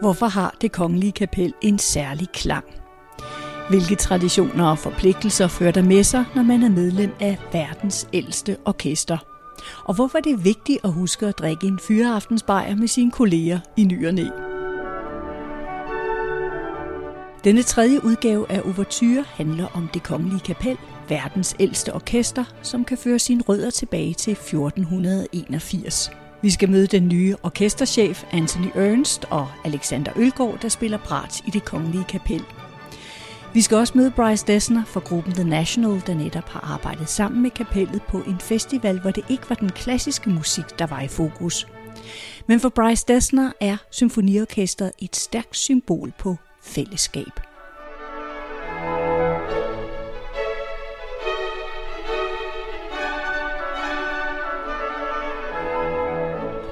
Hvorfor har det kongelige kapel en særlig klang? Hvilke traditioner og forpligtelser fører der med sig, når man er medlem af verdens ældste orkester? Og hvorfor er det vigtigt at huske at drikke en fyreaftensbajer med sine kolleger i ny og næ? Denne tredje udgave af Overture handler om det kongelige kapel, verdens ældste orkester, som kan føre sine rødder tilbage til 1481. Vi skal møde den nye orkesterchef Anthony Ernst og Alexander Ølgaard, der spiller brat i det kongelige kapel. Vi skal også møde Bryce Dessner fra gruppen The National, der netop har arbejdet sammen med kapellet på en festival, hvor det ikke var den klassiske musik, der var i fokus. Men for Bryce Dessner er symfoniorkestret et stærkt symbol på fællesskab.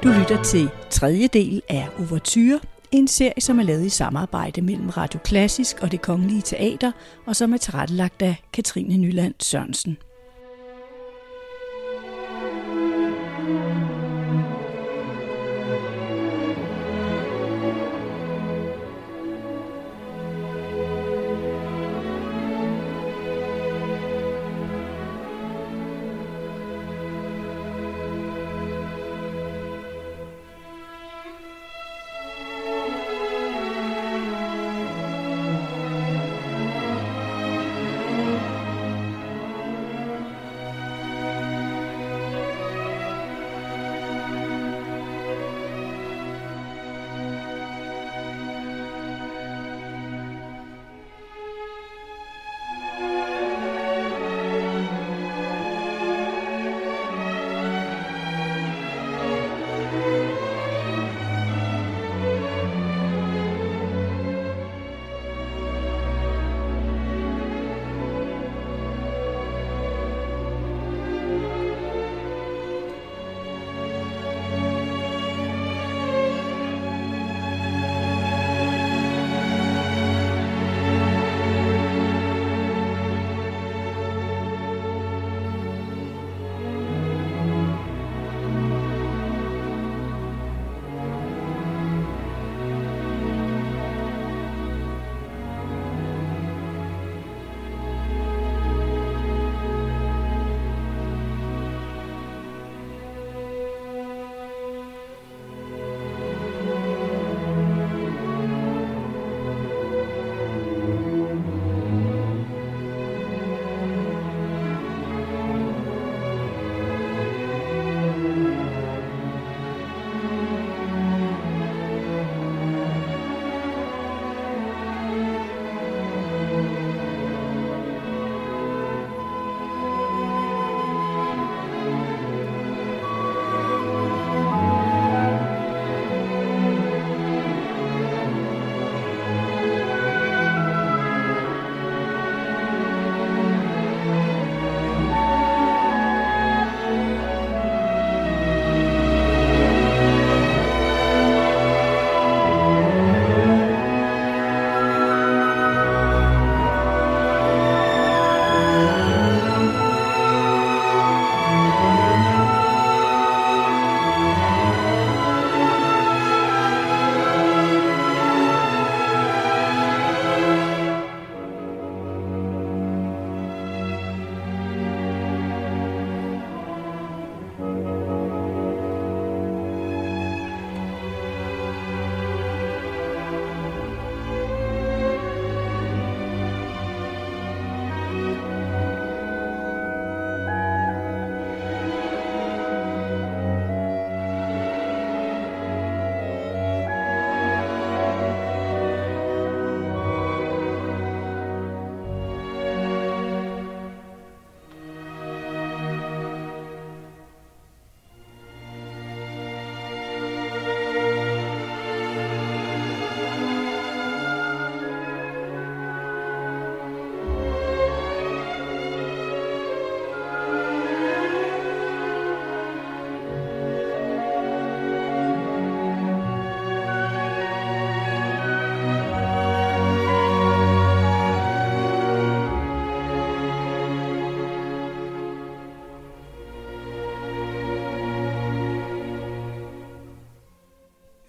Du lytter til tredje del af Overture, en serie, som er lavet i samarbejde mellem Radio Klassisk og det Kongelige Teater, og som er tilrettelagt af Katrine Nyland Sørensen.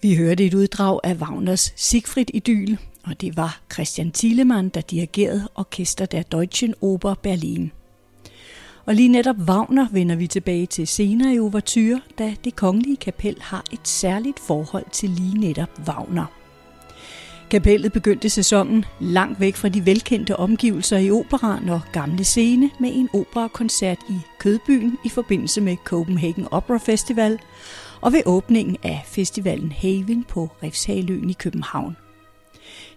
Vi hørte et uddrag af Wagners Siegfried-idyl, og det var Christian Thielemann, der dirigerede Orkester der Deutschen Oper Berlin. Og lige netop Wagner vender vi tilbage til senere i Overture, da det kongelige kapel har et særligt forhold til lige netop Wagner. Kapellet begyndte sæsonen langt væk fra de velkendte omgivelser i operaen og gamle scene med en operakoncert i Kødbyen i forbindelse med Copenhagen Opera Festival og ved åbningen af festivalen Haven på Refshaløen i København.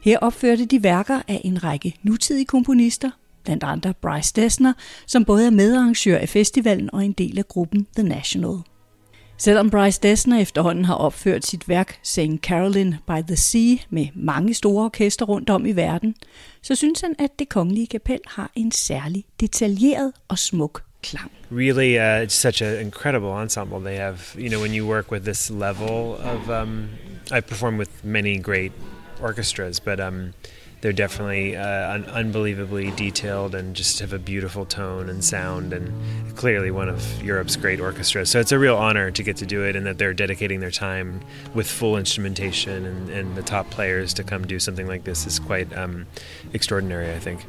Her opførte de værker af en række nutidige komponister, blandt andre Bryce Dessner, som både er medarrangør af festivalen og en del af gruppen The National. Selvom Bryce Dessner efterhånden har opført sit værk St. Caroline by the Sea med mange store orkester rundt om i verden, så synes han, at det kongelige kapel har en særlig detaljeret og smuk klang. Really, uh, it's such an incredible ensemble they have. You know, when you work with this level of, um, I perform with many great orchestras, but um, they're definitely uh, un- unbelievably detailed and just have a beautiful tone and sound and clearly one of Europe's great orchestras. So it's a real honor to get to do it and that they're dedicating their time with full instrumentation and, and the top players to come do something like this is quite um, extraordinary, I think.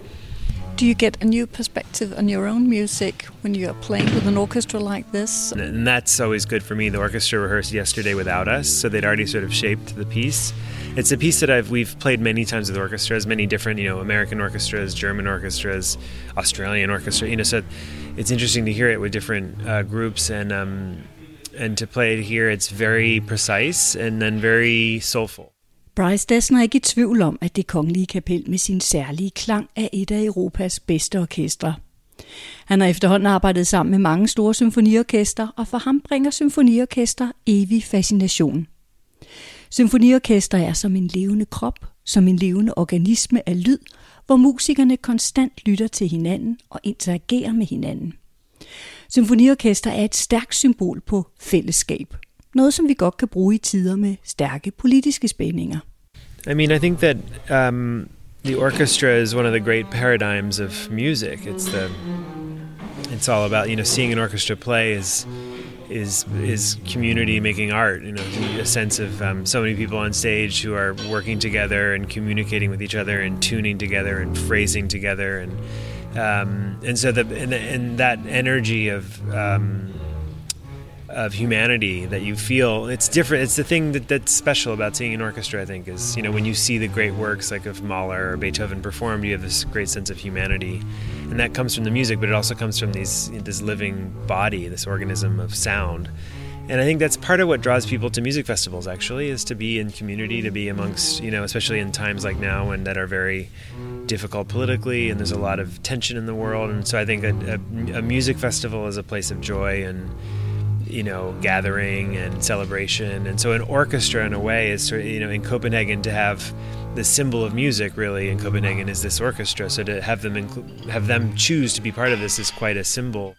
Do you get a new perspective on your own music when you are playing with an orchestra like this? And that's always good for me. The orchestra rehearsed yesterday without us, so they'd already sort of shaped the piece. It's a piece that I've we've played many times with orchestras, many different, you know, American orchestras, German orchestras, Australian orchestra. You know, so it's interesting to hear it with different uh, groups and um, and to play it here. It's very precise and then very soulful. Bryce Dessner er ikke i tvivl om, at det kongelige kapel med sin særlige klang er et af Europas bedste orkestre. Han har efterhånden arbejdet sammen med mange store symfoniorkester, og for ham bringer symfoniorkester evig fascination. Symfoniorkester er som en levende krop, som en levende organisme af lyd, hvor musikerne konstant lytter til hinanden og interagerer med hinanden. Symfoniorkester er et stærkt symbol på fællesskab. Noget, som vi godt kan bruge i tider med stærke politiske spændinger. I mean, I think that um, the orchestra is one of the great paradigms of music. It's the it's all about you know seeing an orchestra play is is is community making art. You know, a sense of um, so many people on stage who are working together and communicating with each other and tuning together and phrasing together and um, and so the and, and that energy of um, of humanity that you feel it's different it's the thing that, that's special about seeing an orchestra i think is you know when you see the great works like of mahler or beethoven performed you have this great sense of humanity. And that comes from the music but it also comes from these this living body this organism of sound. And i think that's part of what draws people to music festivals actually is to be in community to be amongst you know especially in times like now and that are very difficult politically and there's a lot of tension in the world. And so i think a, a, a music festival is a place of joy and you know gathering and celebration. And so an orchestra in a way is sort of, you know in copenhagen to have the symbol of music really in copenhagen is this orchestra. So to have them inclu- have them choose to be part of this is quite a symbol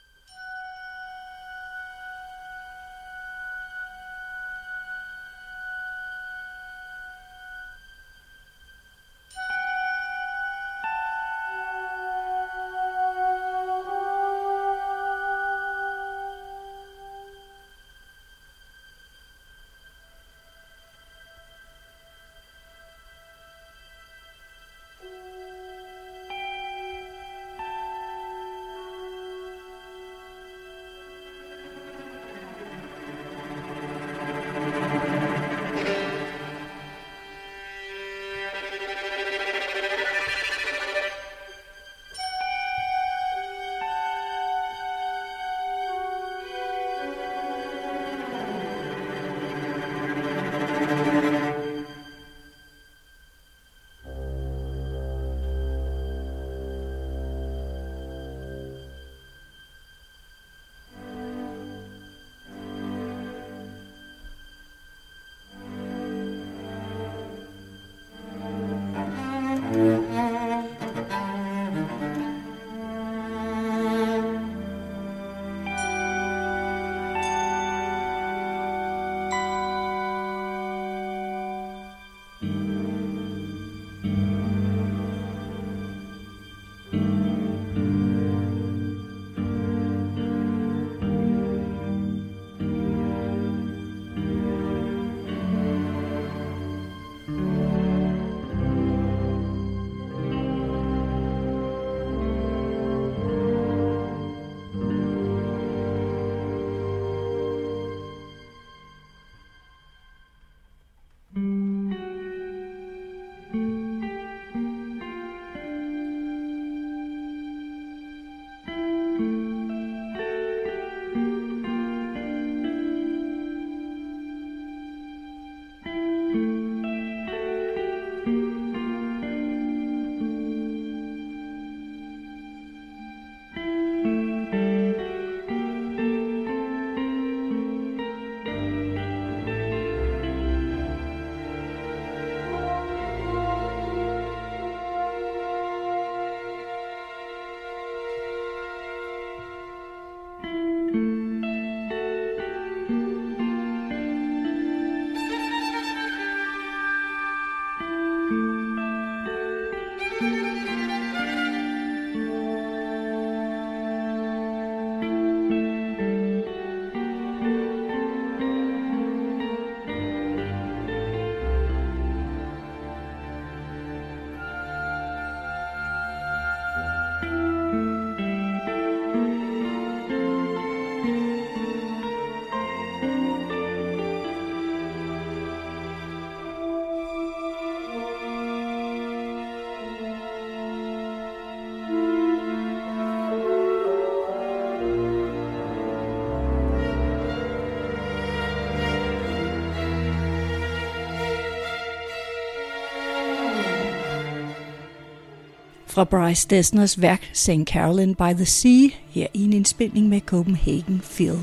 fra Bryce Dessners værk St. Carolyn by the Sea, her i en indspilning med Copenhagen Phil.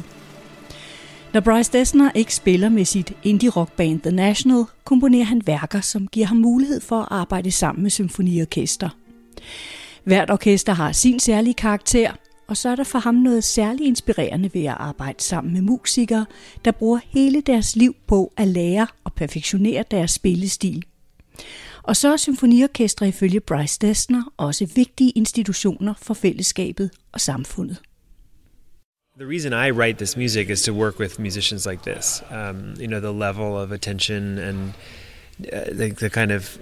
Når Bryce Dessner ikke spiller med sit indie-rockband The National, komponerer han værker, som giver ham mulighed for at arbejde sammen med symfoniorkester. Hvert orkester har sin særlige karakter, og så er der for ham noget særligt inspirerende ved at arbejde sammen med musikere, der bruger hele deres liv på at lære og perfektionere deres spillestil. Og så er symfoniorkestre ifølge Bryce Dessner også vigtige institutioner for fællesskabet og samfundet. The reason I write this music is to work with musicians like this. Um, you know, the level of attention and uh, the, the kind of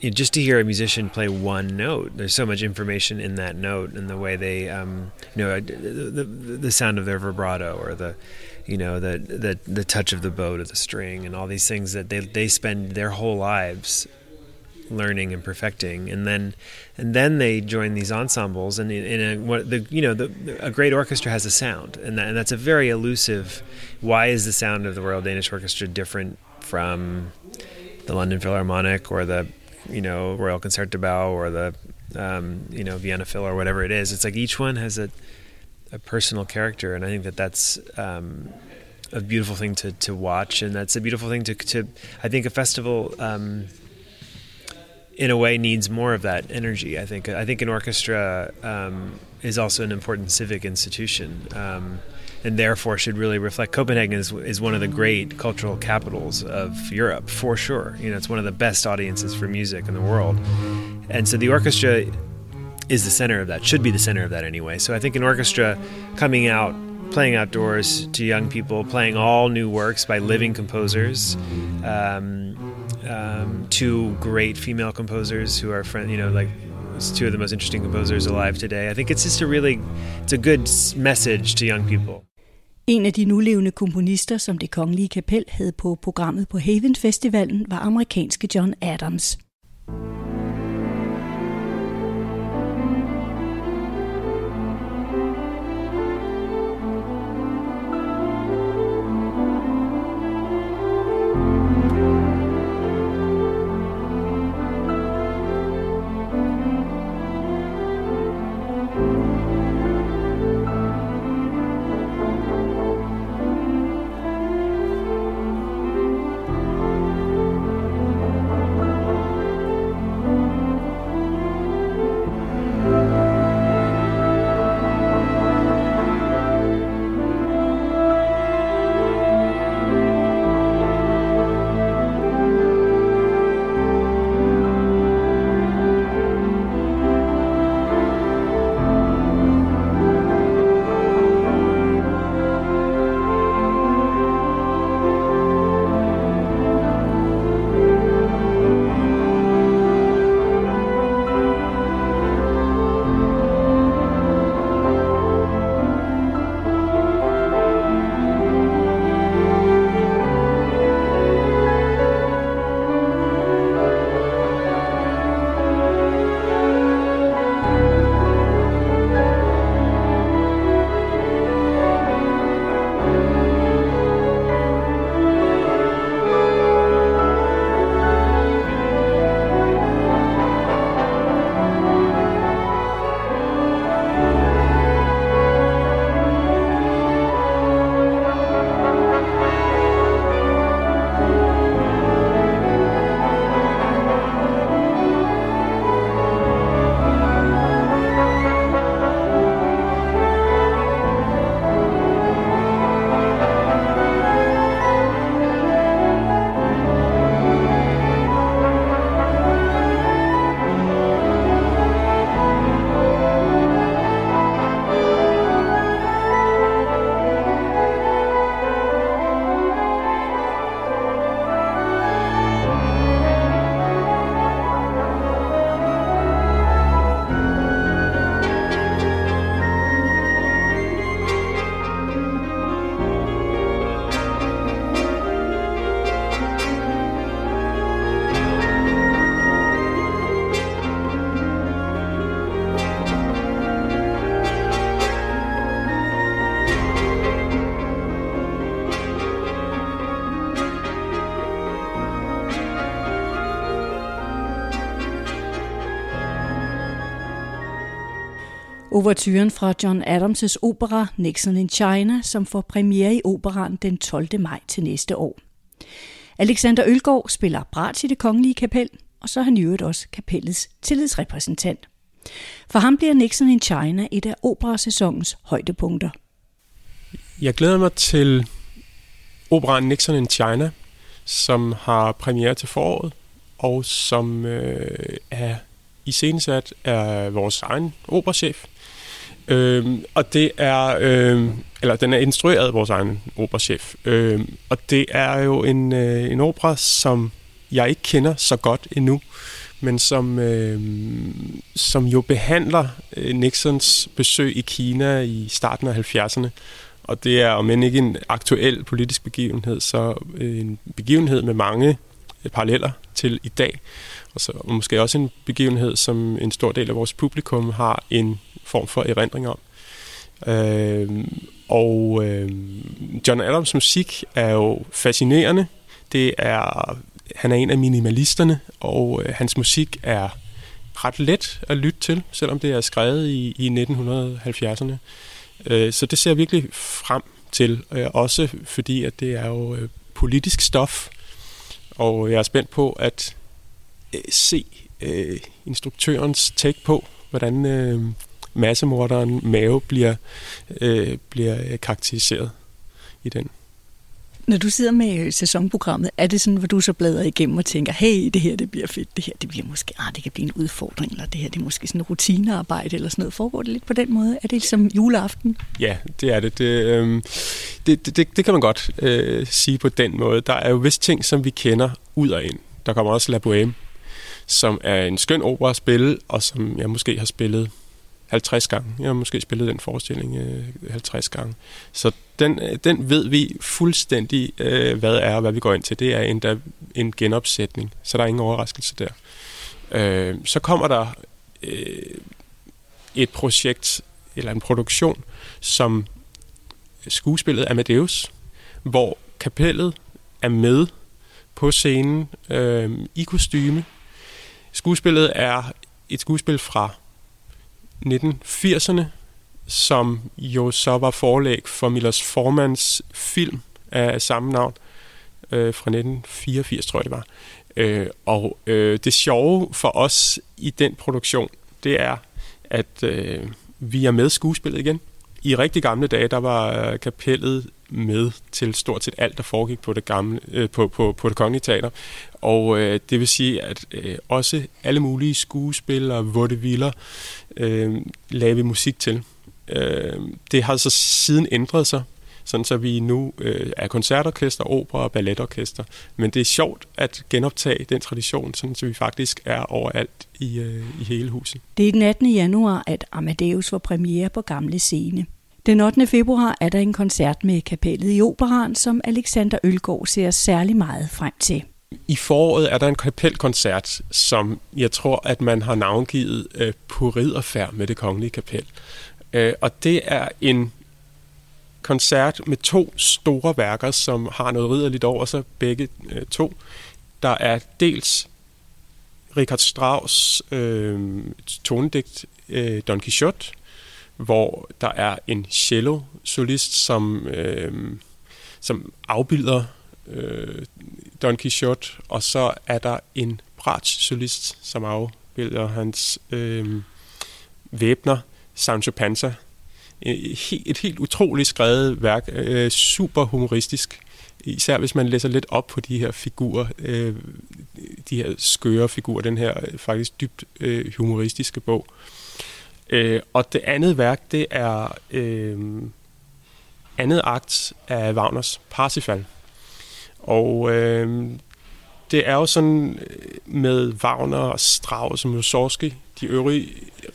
you know, just to hear a musician play one note. There's so much information in that note and the way they, um, you know, the, the, the sound of their vibrato or the, you know, the the the touch of the bow to the string and all these things that they they spend their whole lives learning and perfecting, and then and then they join these ensembles. And in, a, what the you know the, a great orchestra has a sound, and, that, and that's a very elusive. Why is the sound of the Royal Danish Orchestra different from the London Philharmonic or the you know Royal Concertgebouw or the um, you know Vienna Phil or whatever it is? It's like each one has a a personal character, and I think that that's um, a beautiful thing to, to watch, and that's a beautiful thing to, to I think a festival um, in a way needs more of that energy. I think I think an orchestra um, is also an important civic institution, um, and therefore should really reflect. Copenhagen is is one of the great cultural capitals of Europe for sure. You know, it's one of the best audiences for music in the world, and so the orchestra is the center of that. Should be the center of that anyway. So I think an orchestra coming out playing outdoors to young people, playing all new works by living composers, um, um, two great female composers who are friend, you know, like two of the most interesting composers alive today. I think it's just a really, it's a good message to young people. En af de nulevende komponister, som det kongelige kapel havde på programmet på Haven Festivalen, var amerikanske John Adams. Overturen fra John Adams' opera Nixon in China, som får premiere i operan den 12. maj til næste år. Alexander Ølgaard spiller brat i det kongelige kapel, og så er han i øvrigt også kapellets tillidsrepræsentant. For ham bliver Nixon in China et af operasæsonens højdepunkter. Jeg glæder mig til operaen Nixon in China, som har premiere til foråret, og som øh, er iscenesat af vores egen operachef. Øhm, og det er, øhm, eller den er instrueret af vores egen operachef. Øhm, og det er jo en, øh, en opera, som jeg ikke kender så godt endnu, men som, øh, som jo behandler øh, Nixons besøg i Kina i starten af 70'erne. Og det er om end ikke en aktuel politisk begivenhed, så øh, en begivenhed med mange øh, paralleller til i dag. Og, så, og måske også en begivenhed, som en stor del af vores publikum har en form for erindring om. Øh, og øh, John Adams musik er jo fascinerende. Det er, han er en af minimalisterne, og øh, hans musik er ret let at lytte til, selvom det er skrevet i, i 1970'erne. Øh, så det ser jeg virkelig frem til, øh, også fordi at det er jo øh, politisk stof, og jeg er spændt på at øh, se øh, instruktørens take på, hvordan øh, massemorderen Mave bliver, øh, bliver karakteriseret i den. Når du sidder med sæsonprogrammet, er det sådan, hvor du så bladrer igennem og tænker, hey, det her det bliver fedt, det her det bliver måske, ah, det kan blive en udfordring, eller det her det er måske sådan rutinearbejde eller sådan noget. Foregår det lidt på den måde? Er det ligesom juleaften? Ja, det er det. Det, øh, det, det, det, det kan man godt øh, sige på den måde. Der er jo vist ting, som vi kender ud og ind. Der kommer også La Bohème, som er en skøn opera at spille, og som jeg måske har spillet 50 gange. Jeg har måske spillet den forestilling øh, 50 gange. Så den, øh, den ved vi fuldstændig, øh, hvad er og hvad vi går ind til. Det er endda en genopsætning, så der er ingen overraskelse der. Øh, så kommer der øh, et projekt, eller en produktion, som skuespillet Amadeus, hvor kapellet er med på scenen øh, i kostyme. Skuespillet er et skuespil fra 1980'erne, som jo så var forlæg for Millers Formans film af samme navn øh, fra 1984, tror jeg det var. Øh, og øh, det sjove for os i den produktion, det er, at øh, vi er med skuespillet igen. I rigtig gamle dage, der var øh, kapellet med til stort set alt, der foregik på det, gamle, øh, på, på, på det kongelige teater. Og øh, det vil sige, at øh, også alle mulige skuespil og vaudeviller, øh, lavede vi musik til. Øh, det har så siden ændret sig, sådan så vi nu øh, er koncertorkester, opera og balletorkester. Men det er sjovt at genoptage den tradition, sådan så vi faktisk er overalt i, øh, i hele huset. Det er den 18. januar, at Amadeus får premiere på Gamle Scene. Den 8. februar er der en koncert med kapellet i Operan, som Alexander Ølgaard ser særlig meget frem til. I foråret er der en kapelkoncert, som jeg tror, at man har navngivet øh, på ridderfærd med det kongelige kapel. Øh, og det er en koncert med to store værker, som har noget ridderligt over sig, begge øh, to. Der er dels Richard Strauss øh, tonedigt øh, Don Quixote, hvor der er en cello-solist, som, øh, som afbilder øh, Don Quixote, og så er der en bratsch-solist, som afbilder hans øh, væbner, Sancho Panza. Et, et helt utroligt skrevet værk, øh, super humoristisk, især hvis man læser lidt op på de her figurer, øh, de her skøre figurer, den her øh, faktisk dybt øh, humoristiske bog. Øh, Øh, og det andet værk, det er øh, andet akt af Wagners Parsifal. Og øh, det er jo sådan øh, med Wagner og Strauss og Mussorgsky, de øvrige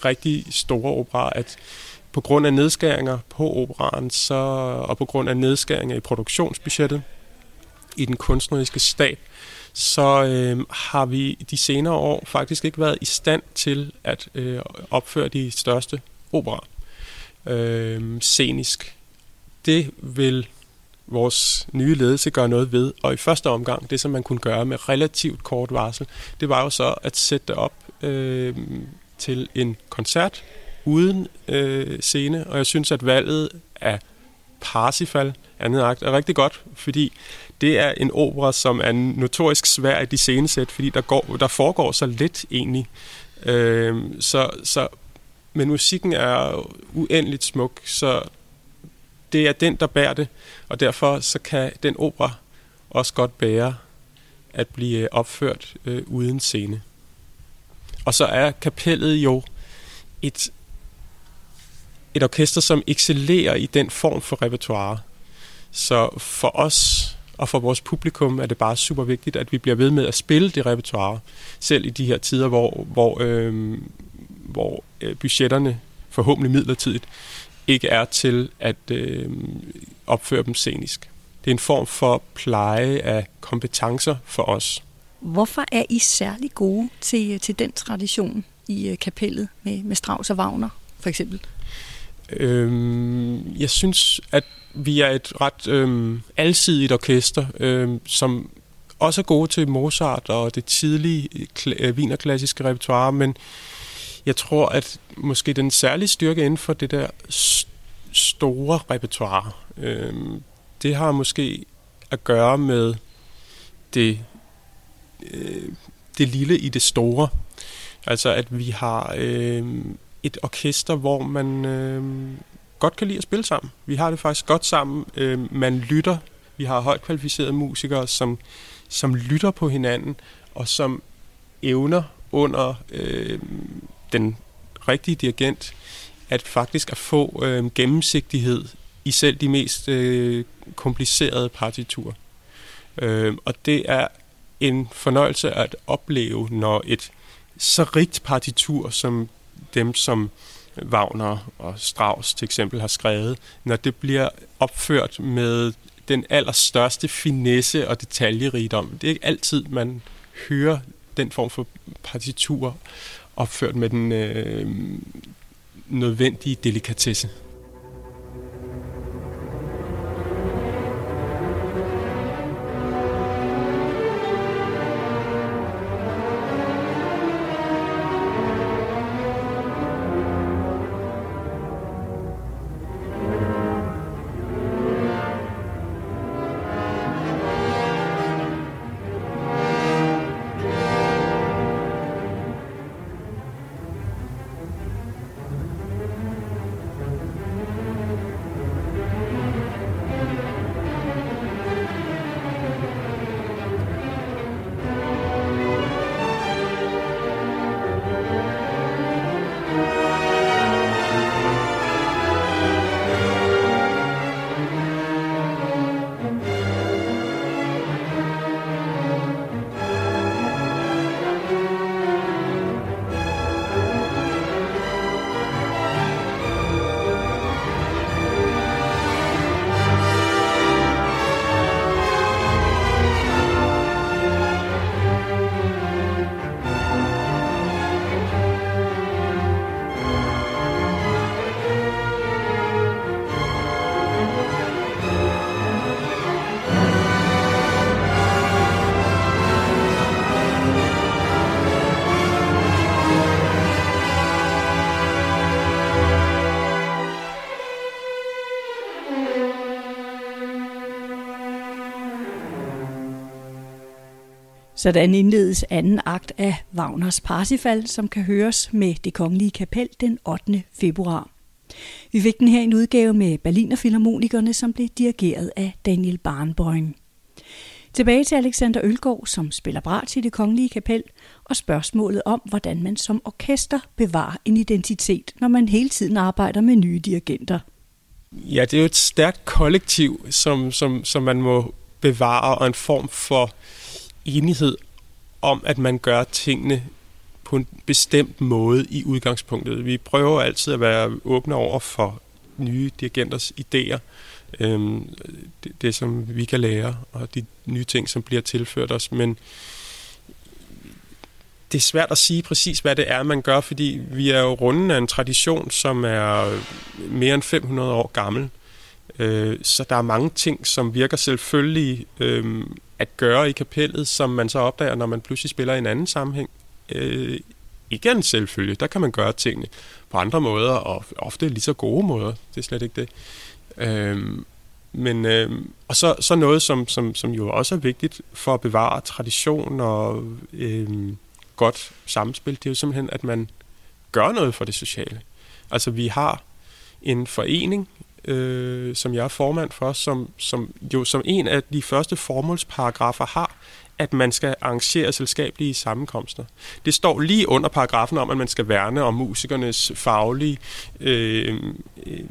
rigtig store operaer, at på grund af nedskæringer på operaen, så, og på grund af nedskæringer i produktionsbudgettet, i den kunstneriske stab, så øh, har vi de senere år faktisk ikke været i stand til at øh, opføre de største operaer øh, scenisk. Det vil vores nye ledelse gøre noget ved, og i første omgang, det som man kunne gøre med relativt kort varsel, det var jo så at sætte det op øh, til en koncert uden øh, scene, og jeg synes, at valget af Parsifal, andet akt, er rigtig godt, fordi det er en opera, som er notorisk svær i de scenesæt, fordi der, går, der foregår så lidt egentlig. Øh, så, så, men musikken er uendeligt smuk, så det er den, der bærer det, og derfor så kan den opera også godt bære at blive opført øh, uden scene. Og så er kapellet jo et, et orkester, som excellerer i den form for repertoire. Så for os og for vores publikum er det bare super vigtigt, at vi bliver ved med at spille det repertoire, selv i de her tider, hvor, hvor, øhm, øh, hvor budgetterne forhåbentlig midlertidigt ikke er til at øh, opføre dem scenisk. Det er en form for pleje af kompetencer for os. Hvorfor er I særlig gode til, øh, til den tradition i øh, kapellet med, med Strauss og Wagner, for eksempel? Øhm, jeg synes, at vi er et ret øhm, alsidigt orkester, øhm, som også er gode til Mozart og det tidlige kl- vinerklassiske øh, repertoire, men jeg tror, at måske den særlige styrke inden for det der st- store repertoire, øhm, det har måske at gøre med det, øh, det lille i det store. Altså at vi har øh, et orkester, hvor man øh, godt kan lide at spille sammen. Vi har det faktisk godt sammen. Øh, man lytter. Vi har højt kvalificerede musikere, som, som lytter på hinanden, og som evner under øh, den rigtige dirigent at faktisk at få øh, gennemsigtighed i selv de mest øh, komplicerede partiturer. Øh, og det er en fornøjelse at opleve, når et så rigt partitur, som dem, som Wagner og Strauss til eksempel har skrevet, når det bliver opført med den allerstørste finesse og detaljerigdom. Det er ikke altid, man hører den form for partitur opført med den øh, nødvendige delikatesse. Sådan indledes anden akt af Wagners Parsifal, som kan høres med det kongelige kapel den 8. februar. Vi fik den her en udgave med Berliner Philharmonikerne, som blev dirigeret af Daniel Barnbøjen. Tilbage til Alexander Ølgaard, som spiller brat i det kongelige kapel, og spørgsmålet om, hvordan man som orkester bevarer en identitet, når man hele tiden arbejder med nye dirigenter. Ja, det er jo et stærkt kollektiv, som, som, som man må bevare, og en form for enighed om, at man gør tingene på en bestemt måde i udgangspunktet. Vi prøver altid at være åbne over for nye dirigenters idéer, øhm, det, det som vi kan lære, og de nye ting, som bliver tilført os, men det er svært at sige præcis, hvad det er, man gør, fordi vi er jo runden af en tradition, som er mere end 500 år gammel. Øh, så der er mange ting, som virker selvfølgelig øh, at gøre i kapellet, som man så opdager, når man pludselig spiller i en anden sammenhæng. Øh, igen selvfølgelig. Der kan man gøre tingene på andre måder, og ofte lige så gode måder. Det er slet ikke det. Øh, men, øh, og så, så noget, som, som, som jo også er vigtigt for at bevare tradition og øh, godt samspil, det er jo simpelthen, at man gør noget for det sociale. Altså vi har en forening, øh, som jeg er formand for, som, som jo som en af de første formålsparagrafer har, at man skal arrangere selskabelige sammenkomster. Det står lige under paragrafen om, at man skal værne om musikernes faglige øh,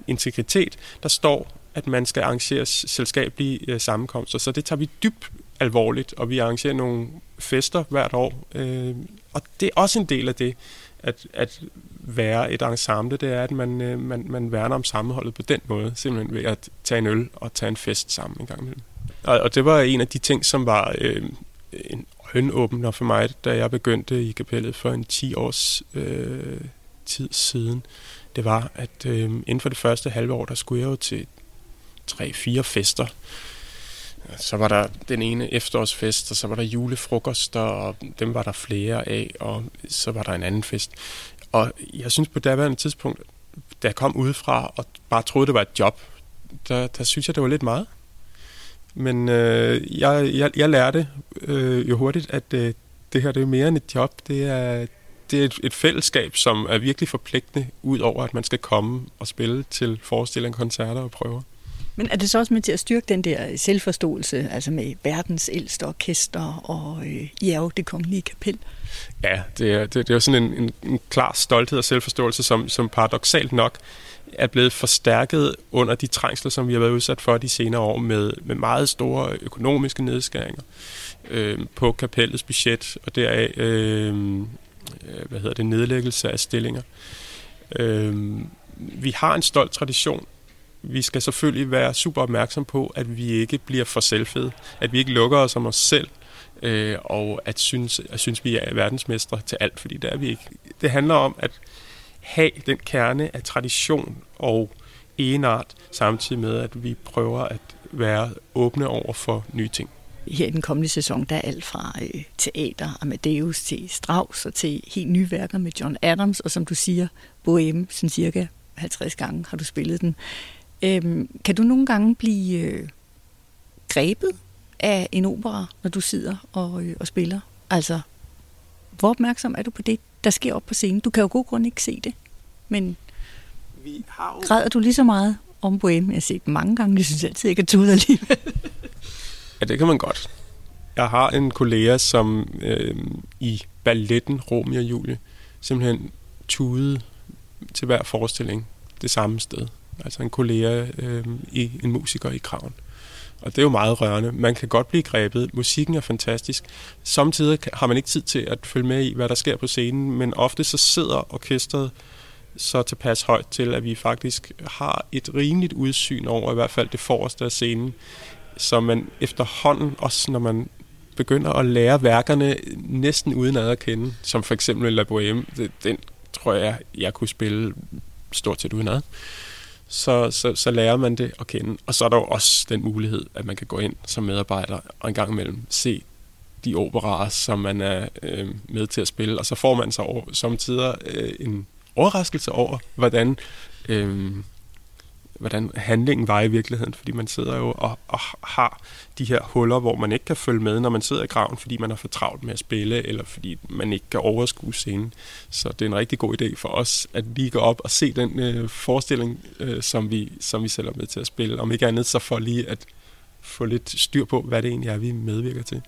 integritet. Der står, at man skal arrangere selskabelige øh, sammenkomster, så det tager vi dybt alvorligt, og vi arrangerer nogle fester hvert år. Øh, og det er også en del af det, at, at være et ensemble, det er, at man, øh, man, man værner om sammenholdet på den måde, simpelthen ved at tage en øl og tage en fest sammen en gang imellem. Og, og det var en af de ting, som var øh, en øjenåbner for mig, da jeg begyndte i kapellet for en 10 års øh, tid siden. Det var, at øh, inden for det første halve år, der skulle jeg jo til tre-fire fester. Så var der den ene efterårsfest, og så var der julefrokoster, og dem var der flere af, og så var der en anden fest. Og jeg synes på daværende tidspunkt, da jeg kom udefra og bare troede, det var et job, der, der synes jeg, det var lidt meget. Men øh, jeg, jeg, jeg lærte øh, jo hurtigt, at øh, det her det er mere end et job. Det er, det er et, et fællesskab, som er virkelig forpligtende, ud over at man skal komme og spille til forestillinger, koncerter og prøver. Men er det så også med til at styrke den der selvforståelse, altså med verdens ældste orkester og øh, I er jo det kongelige kapel? Ja, det er, det, det er jo sådan en, en, en klar stolthed og selvforståelse, som, som paradoxalt nok er blevet forstærket under de trængsler, som vi har været udsat for de senere år med, med meget store økonomiske nedskæringer øh, på kapellets budget, og deraf øh, øh hvad hedder det, nedlæggelse af stillinger. Øh, vi har en stolt tradition vi skal selvfølgelig være super opmærksom på, at vi ikke bliver for selvfede, at vi ikke lukker os om os selv, øh, og at synes, at synes, vi er verdensmestre til alt, fordi det er vi ikke. Det handler om at have den kerne af tradition og enart, samtidig med, at vi prøver at være åbne over for nye ting. Her i den kommende sæson, der er alt fra øh, teater, Amadeus til Strauss og til helt nye værker med John Adams, og som du siger, Bohème, sådan cirka 50 gange har du spillet den. Øhm, kan du nogle gange blive øh, grebet af en opera, når du sidder og, øh, og spiller? Altså, hvor opmærksom er du på det, der sker op på scenen? Du kan jo god grund ikke se det, men vi har jo... græder du lige så meget om Bohème? Jeg har set mange gange, jeg synes altid, jeg kan tude alligevel. ja, det kan man godt. Jeg har en kollega, som øh, i balletten Romeo og Julie simpelthen tudede til hver forestilling det samme sted altså en kollega, øh, i, en musiker i kraven. Og det er jo meget rørende. Man kan godt blive grebet. Musikken er fantastisk. Samtidig har man ikke tid til at følge med i, hvad der sker på scenen, men ofte så sidder orkestret så tilpas højt til, at vi faktisk har et rimeligt udsyn over i hvert fald det forreste af scenen, så man efterhånden, også når man begynder at lære værkerne næsten uden at kende, som for eksempel La Bohème, den tror jeg, jeg kunne spille stort set uden ad så, så, så lærer man det at kende. Og så er der jo også den mulighed, at man kan gå ind som medarbejder og en gang imellem se de operaer, som man er øh, med til at spille, og så får man så over, samtidig øh, en overraskelse over, hvordan øh, hvordan handlingen var i virkeligheden, fordi man sidder jo og, og har de her huller, hvor man ikke kan følge med, når man sidder i graven, fordi man er for travlt med at spille, eller fordi man ikke kan overskue scenen. Så det er en rigtig god idé for os, at lige gå op og se den øh, forestilling, øh, som, vi, som vi selv er med til at spille. Om ikke andet, så for lige at få lidt styr på, hvad det egentlig er, vi medvirker til.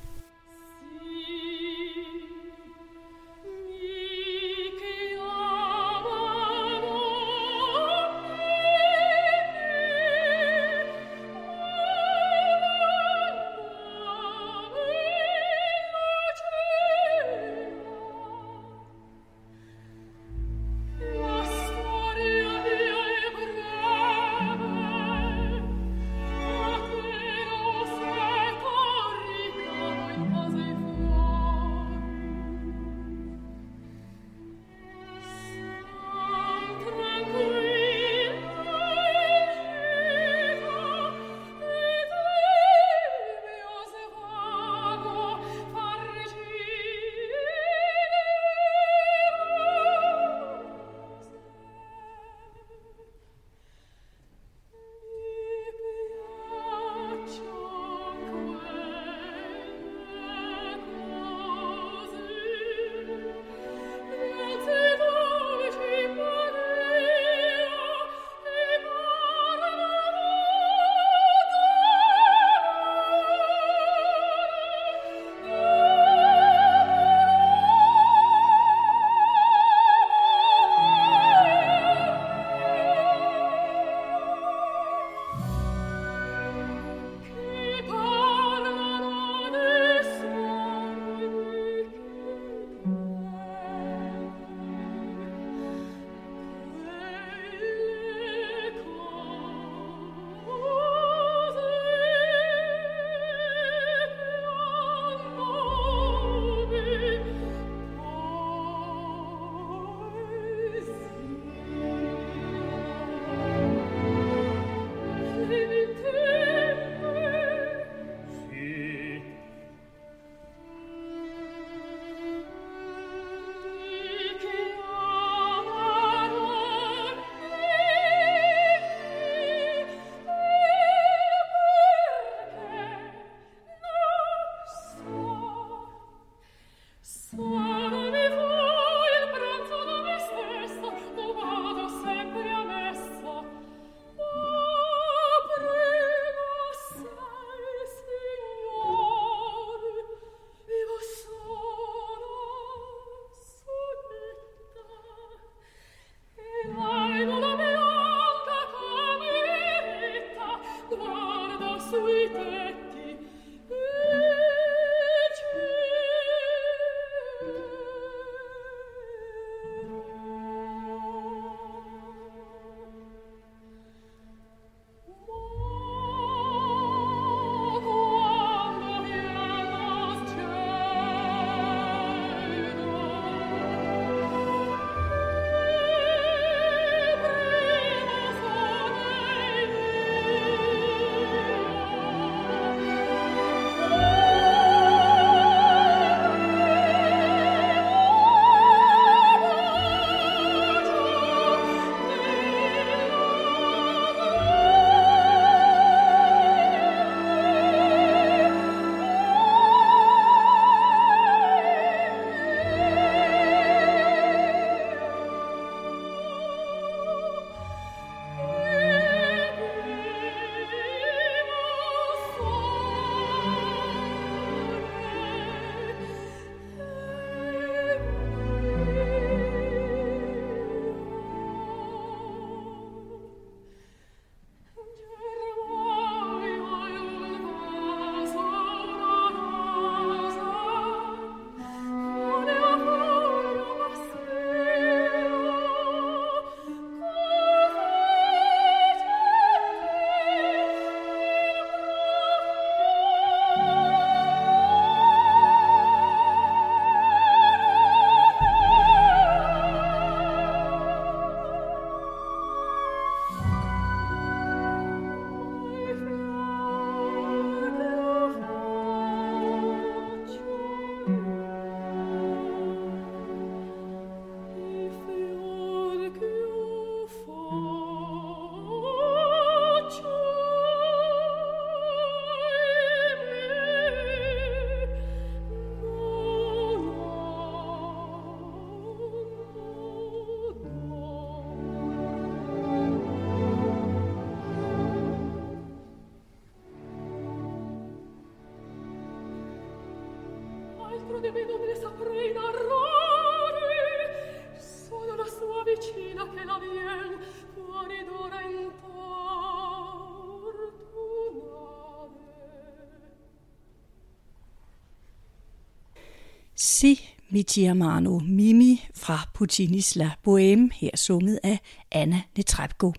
Si mi Mimi fra Puccinis La Bohème, her sunget af Anna Netrebko.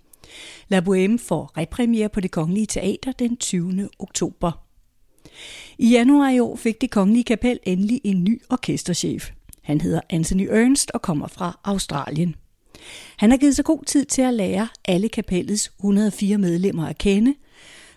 La Bohème får repremiere på det Kongelige Teater den 20. oktober. I januar i år fik det Kongelige Kapel endelig en ny orkesterchef. Han hedder Anthony Ernst og kommer fra Australien. Han har givet sig god tid til at lære alle kapellets 104 medlemmer at kende,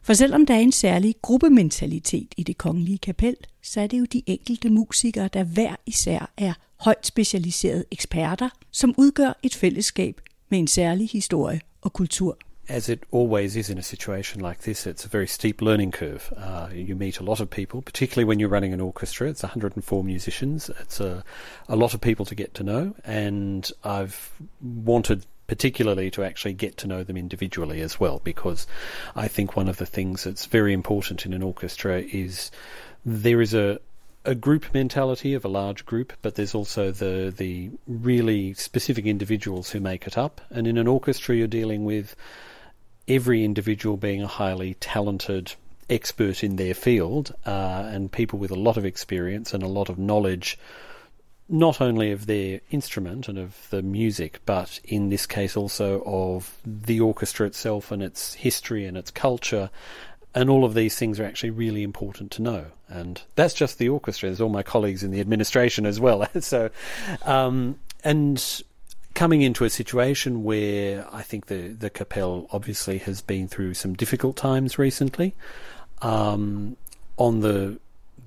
for selvom der er en særlig gruppementalitet i det kongelige kapel, så er det jo de enkelte musikere, der hver især er højt specialiserede eksperter, som udgør et fællesskab med en særlig historie og kultur. as it always is in a situation like this, it's a very steep learning curve. Uh, you meet a lot of people, particularly when you're running an orchestra. It's 104 musicians. It's a, a lot of people to get to know, and I've wanted particularly to actually get to know them individually as well, because I think one of the things that's very important in an orchestra is there is a a group mentality of a large group, but there's also the the really specific individuals who make it up. And in an orchestra, you're dealing with every individual being a highly talented expert in their field uh, and people with a lot of experience and a lot of knowledge not only of their instrument and of the music, but in this case also of the orchestra itself and its history and its culture. And all of these things are actually really important to know. And that's just the orchestra. There's all my colleagues in the administration as well. so, um, and coming into a situation where I think the the Capel obviously has been through some difficult times recently. Um, on the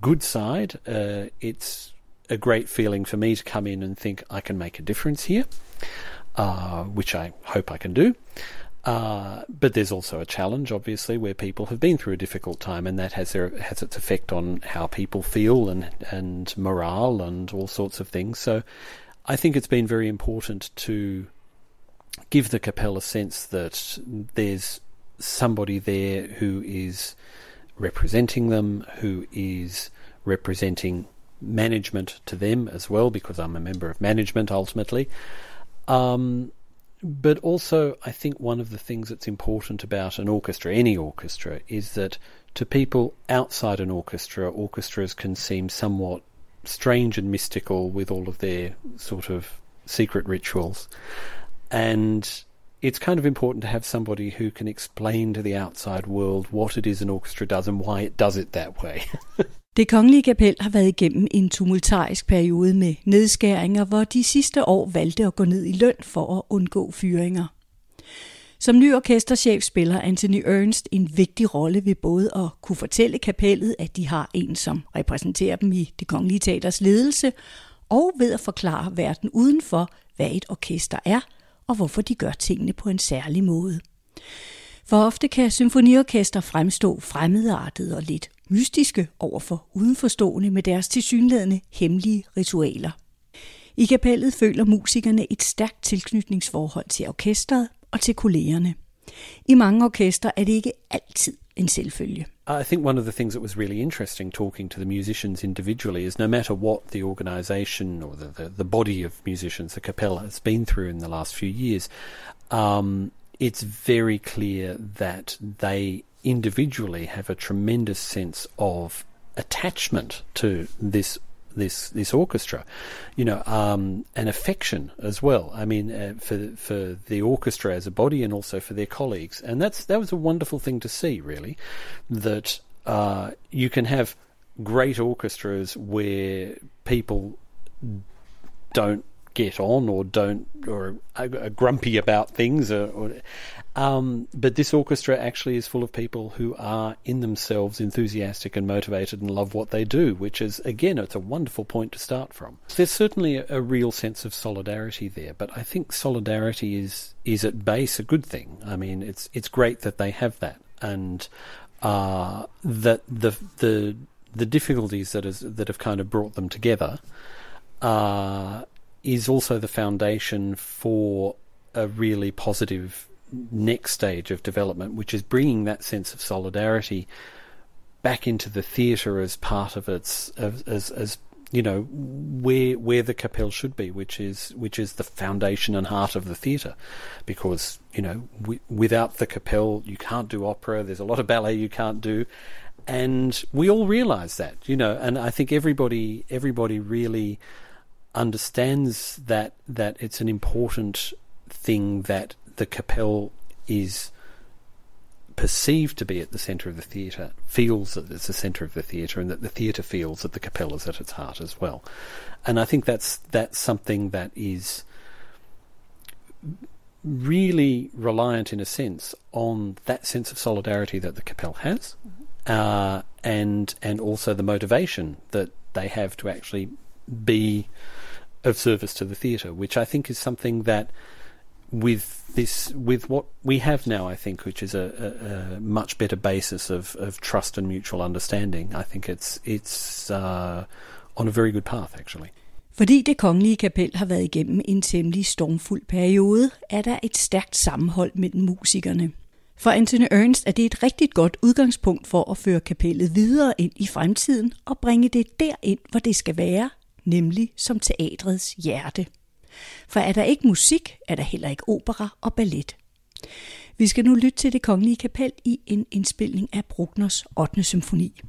good side, uh, it's a great feeling for me to come in and think I can make a difference here, uh, which I hope I can do. Uh, but there's also a challenge, obviously, where people have been through a difficult time, and that has their, has its effect on how people feel and and morale and all sorts of things. So I think it's been very important to give the Capella sense that there's somebody there who is representing them, who is representing management to them as well, because I'm a member of management ultimately. Um, but also, I think one of the things that's important about an orchestra, any orchestra, is that to people outside an orchestra, orchestras can seem somewhat strange and mystical with all of their sort of secret rituals. And it's kind of important to have somebody who can explain to the outside world what it is an orchestra does and why it does it that way. Det kongelige kapel har været igennem en tumultarisk periode med nedskæringer, hvor de sidste år valgte at gå ned i løn for at undgå fyringer. Som ny orkesterchef spiller Anthony Ernst en vigtig rolle ved både at kunne fortælle kapellet, at de har en, som repræsenterer dem i det kongelige teaters ledelse, og ved at forklare verden udenfor, hvad et orkester er, og hvorfor de gør tingene på en særlig måde. For ofte kan symfoniorkester fremstå fremmedartede og lidt mystiske overfor udenforstående med deres tilsyneladende hemmelige ritualer. I kapellet føler musikerne et stærkt tilknytningsforhold til orkestret og til kollegerne. I mange orkester er det ikke altid en selvfølge. I think one of the things that was really interesting talking to the musicians individually is no matter what the organization or the, the, the body of musicians, the capella, has been through in the last few years, um, it's very clear that they individually have a tremendous sense of attachment to this this this orchestra, you know, um, an affection as well. I mean, uh, for for the orchestra as a body, and also for their colleagues, and that's that was a wonderful thing to see. Really, that uh, you can have great orchestras where people don't get on or don't or are, grumpy about things or, or um, but this orchestra actually is full of people who are in themselves enthusiastic and motivated and love what they do, which is, again, it's a wonderful point to start from. There's certainly a, a real sense of solidarity there, but I think solidarity is, is at base a good thing. I mean, it's, it's great that they have that and, uh, that the, the, the difficulties that is, that have kind of brought them together, uh, is also the foundation for a really positive next stage of development, which is bringing that sense of solidarity back into the theatre as part of its as, as, as you know where where the Capelle should be, which is which is the foundation and heart of the theatre, because you know without the Capelle you can't do opera. There's a lot of ballet you can't do, and we all realise that, you know. And I think everybody everybody really understands that that it's an important thing that the Capelle is perceived to be at the centre of the theatre, feels that it's the centre of the theatre, and that the theatre feels that the Capelle is at its heart as well. And I think that's that's something that is really reliant, in a sense, on that sense of solidarity that the Capelle has, mm-hmm. uh, and and also the motivation that they have to actually be of service to the theatre, which I think is something that with this with what we have now, I think, which is a, a, a much better basis of, of trust and mutual understanding. I think it's it's uh, on a very good path actually. Fordi det kongelige kapel har været igennem en temmelig stormfuld periode, er der et stærkt sammenhold mellem musikerne. For Anthony Ernst er det et rigtig godt udgangspunkt for at føre kapellet videre ind i fremtiden og bringe det derind, hvor det skal være, nemlig som teatrets hjerte. For er der ikke musik, er der heller ikke opera og ballet. Vi skal nu lytte til det kongelige kapel i en indspilning af Bruckners 8. symfoni.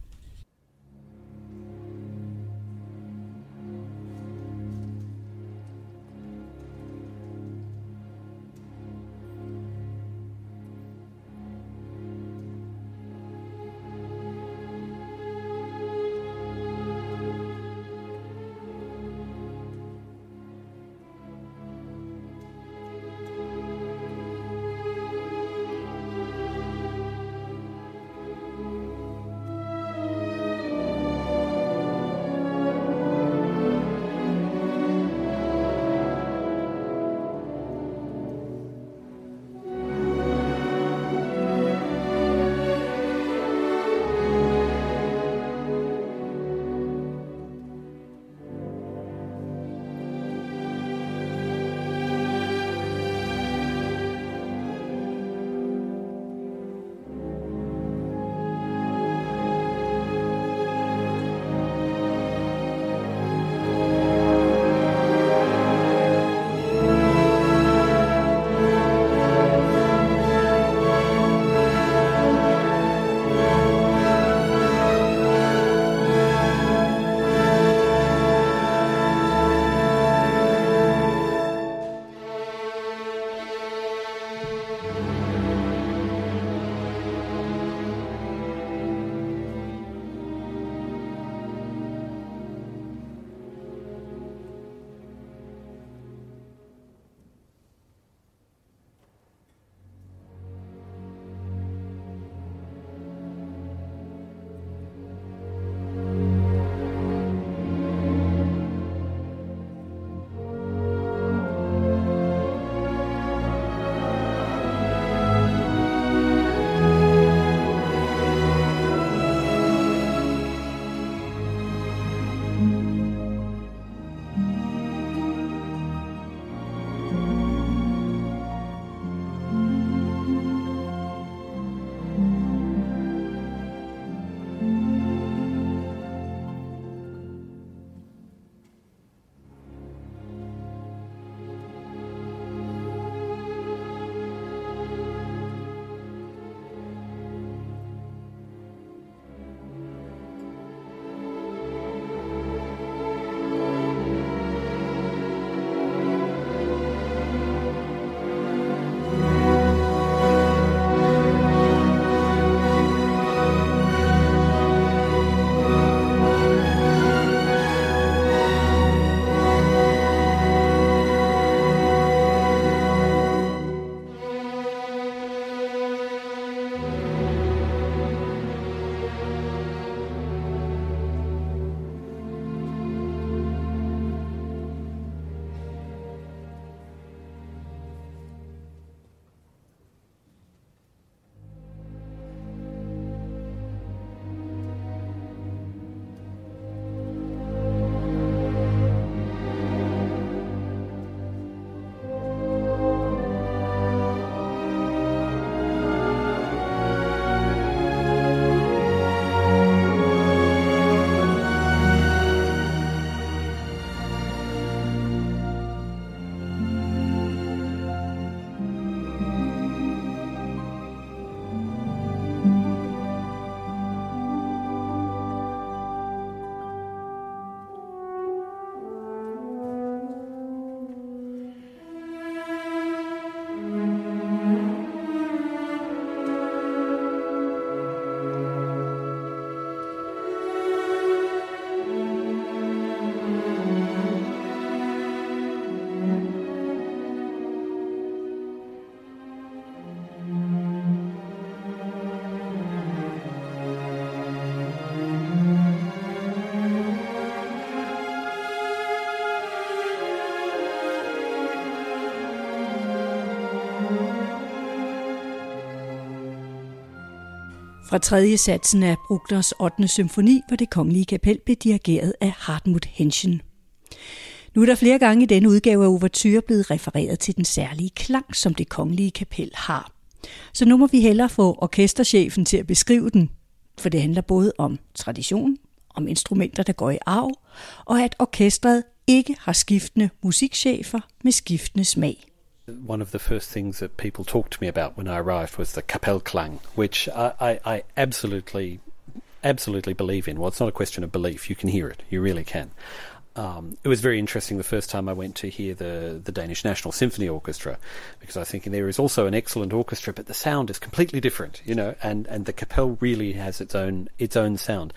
Fra tredje satsen af Bruckners 8. symfoni, hvor det kongelige kapel blev dirigeret af Hartmut Henschen. Nu er der flere gange i denne udgave af Overture blevet refereret til den særlige klang, som det kongelige kapel har. Så nu må vi hellere få orkesterchefen til at beskrive den, for det handler både om tradition, om instrumenter, der går i arv, og at orkestret ikke har skiftende musikchefer med skiftende smag. One of the first things that people talked to me about when I arrived was the Kapellklang, which I, I, I absolutely, absolutely believe in. Well, it's not a question of belief. You can hear it. You really can. Um, it was very interesting the first time I went to hear the, the Danish National Symphony Orchestra because I thinking there is also an excellent orchestra, but the sound is completely different, you know, and, and the Capelle really has its own its own sound.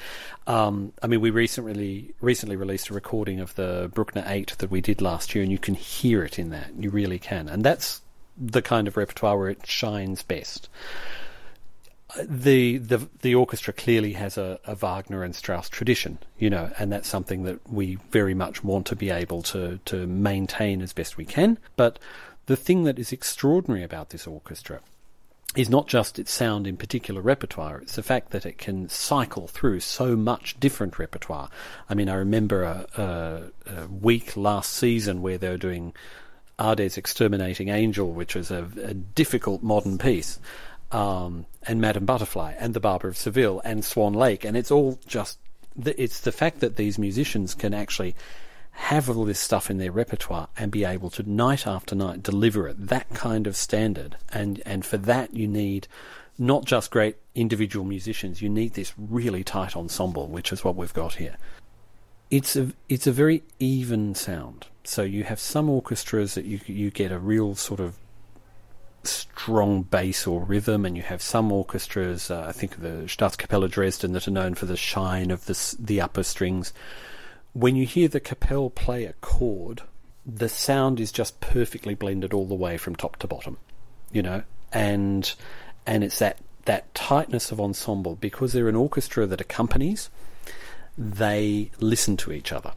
Um, I mean, we recently recently released a recording of the Bruckner Eight that we did last year, and you can hear it in that. You really can, and that's the kind of repertoire where it shines best the the the orchestra clearly has a, a, Wagner and Strauss tradition, you know, and that's something that we very much want to be able to to maintain as best we can. But the thing that is extraordinary about this orchestra is not just its sound in particular repertoire, it's the fact that it can cycle through so much different repertoire. I mean, I remember a, a, a week last season where they were doing Arde's Exterminating Angel, which was a, a difficult modern piece um, and Madame Butterfly and The Barber of Seville and Swan Lake, and it's all just it's the fact that these musicians can actually have all this stuff in their repertoire and be able to night after night deliver it that kind of standard. And and for that you need not just great individual musicians you need this really tight ensemble which is what we've got here. It's a it's a very even sound. So you have some orchestras that you you get a real sort of strong bass or rhythm, and you have some orchestras. Uh, I think the Staatskapelle Dresden that are known for the shine of the the upper strings. When you hear the Kapelle play a chord, the sound is just perfectly blended all the way from top to bottom, you know, and and it's that that tightness of ensemble because they're an orchestra that accompanies. They listen to each other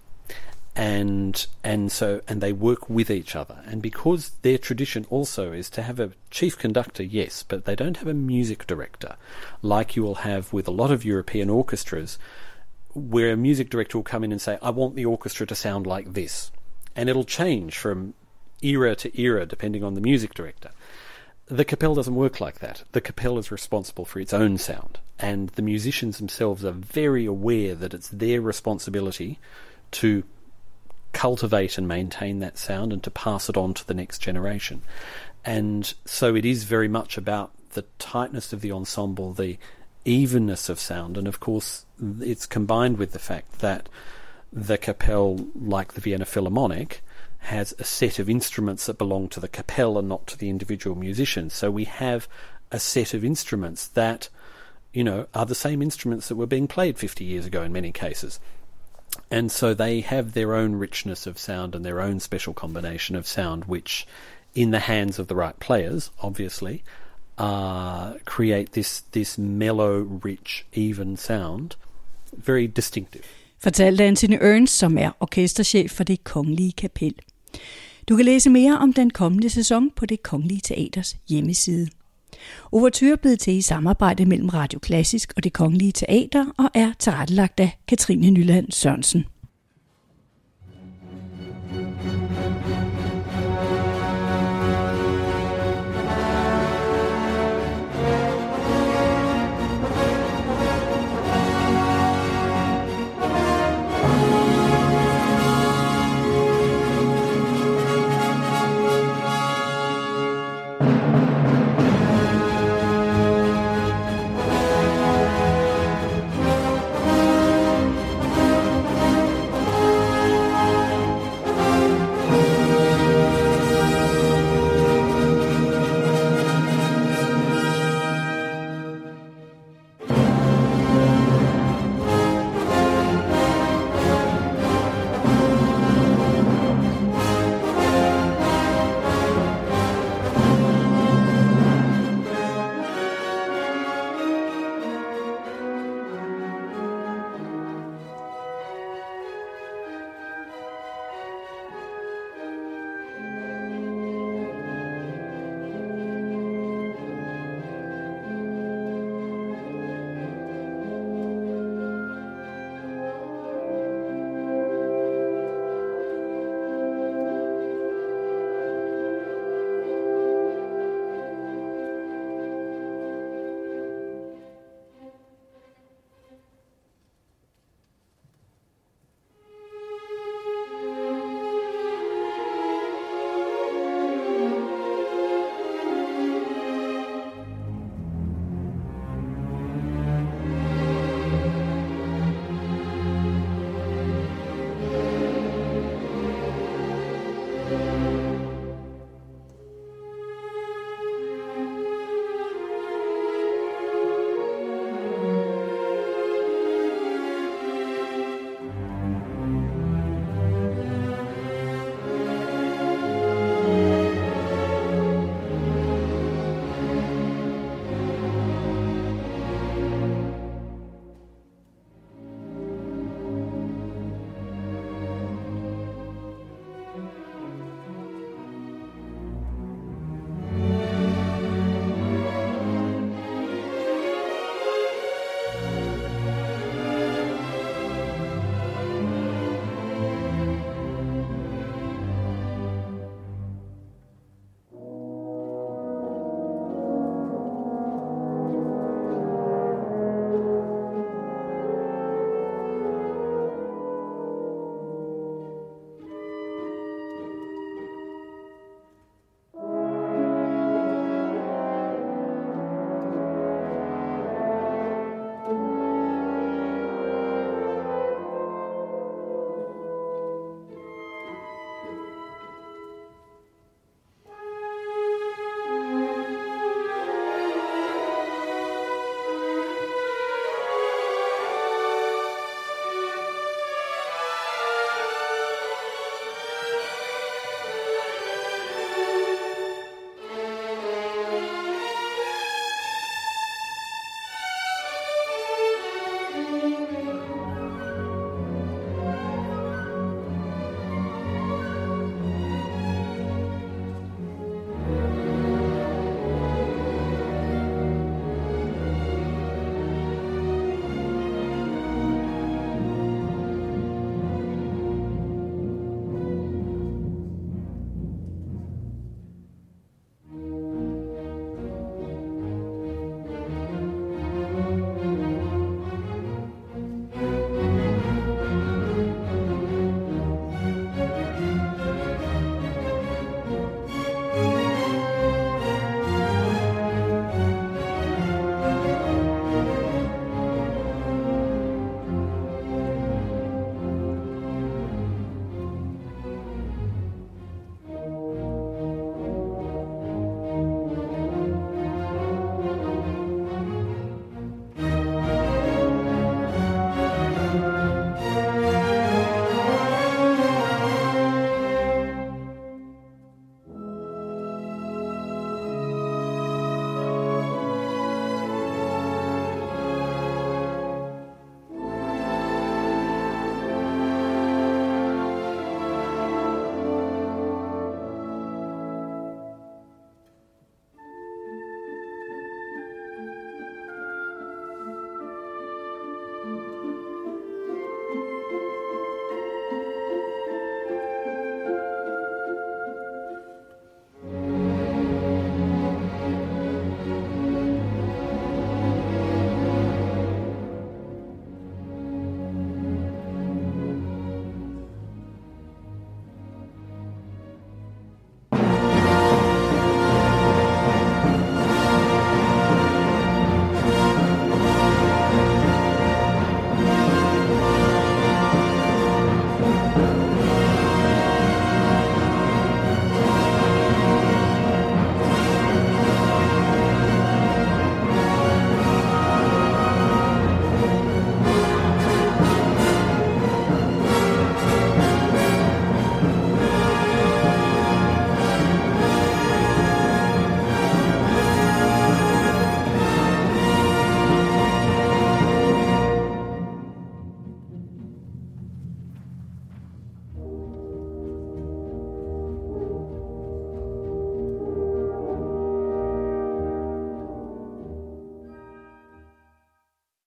and and so and they work with each other. And because their tradition also is to have a chief conductor yes but they don't have a music director like you will have with a lot of European orchestras where a music director will come in and say I want the orchestra to sound like this. And it'll change from era to era depending on the music director. The Capelle doesn't work like that. The Capelle is responsible for its own sound, and the musicians themselves are very aware that it's their responsibility to cultivate and maintain that sound and to pass it on to the next generation. And so it is very much about the tightness of the ensemble, the evenness of sound, and of course it's combined with the fact that the Kapelle, like the Vienna Philharmonic, has a set of instruments that belong to the Kapelle and not to the individual musicians. So we have a set of instruments that, you know, are the same instruments that were being played 50 years ago in many cases. And so they have their own richness of sound and their own special combination of sound, which, in the hands of the right players, obviously, uh, create this, this mellow, rich, even sound. Very distinctive. Fortalte Anthony Ernst, som er orkesterchef for det Kongelige Kapel. Du kan læse mere om den kommende sæson på det Kongelige Teaters hjemmeside. Overture blev til i samarbejde mellem Radio Klassisk og det Kongelige Teater og er tilrettelagt af Katrine Nyland Sørensen.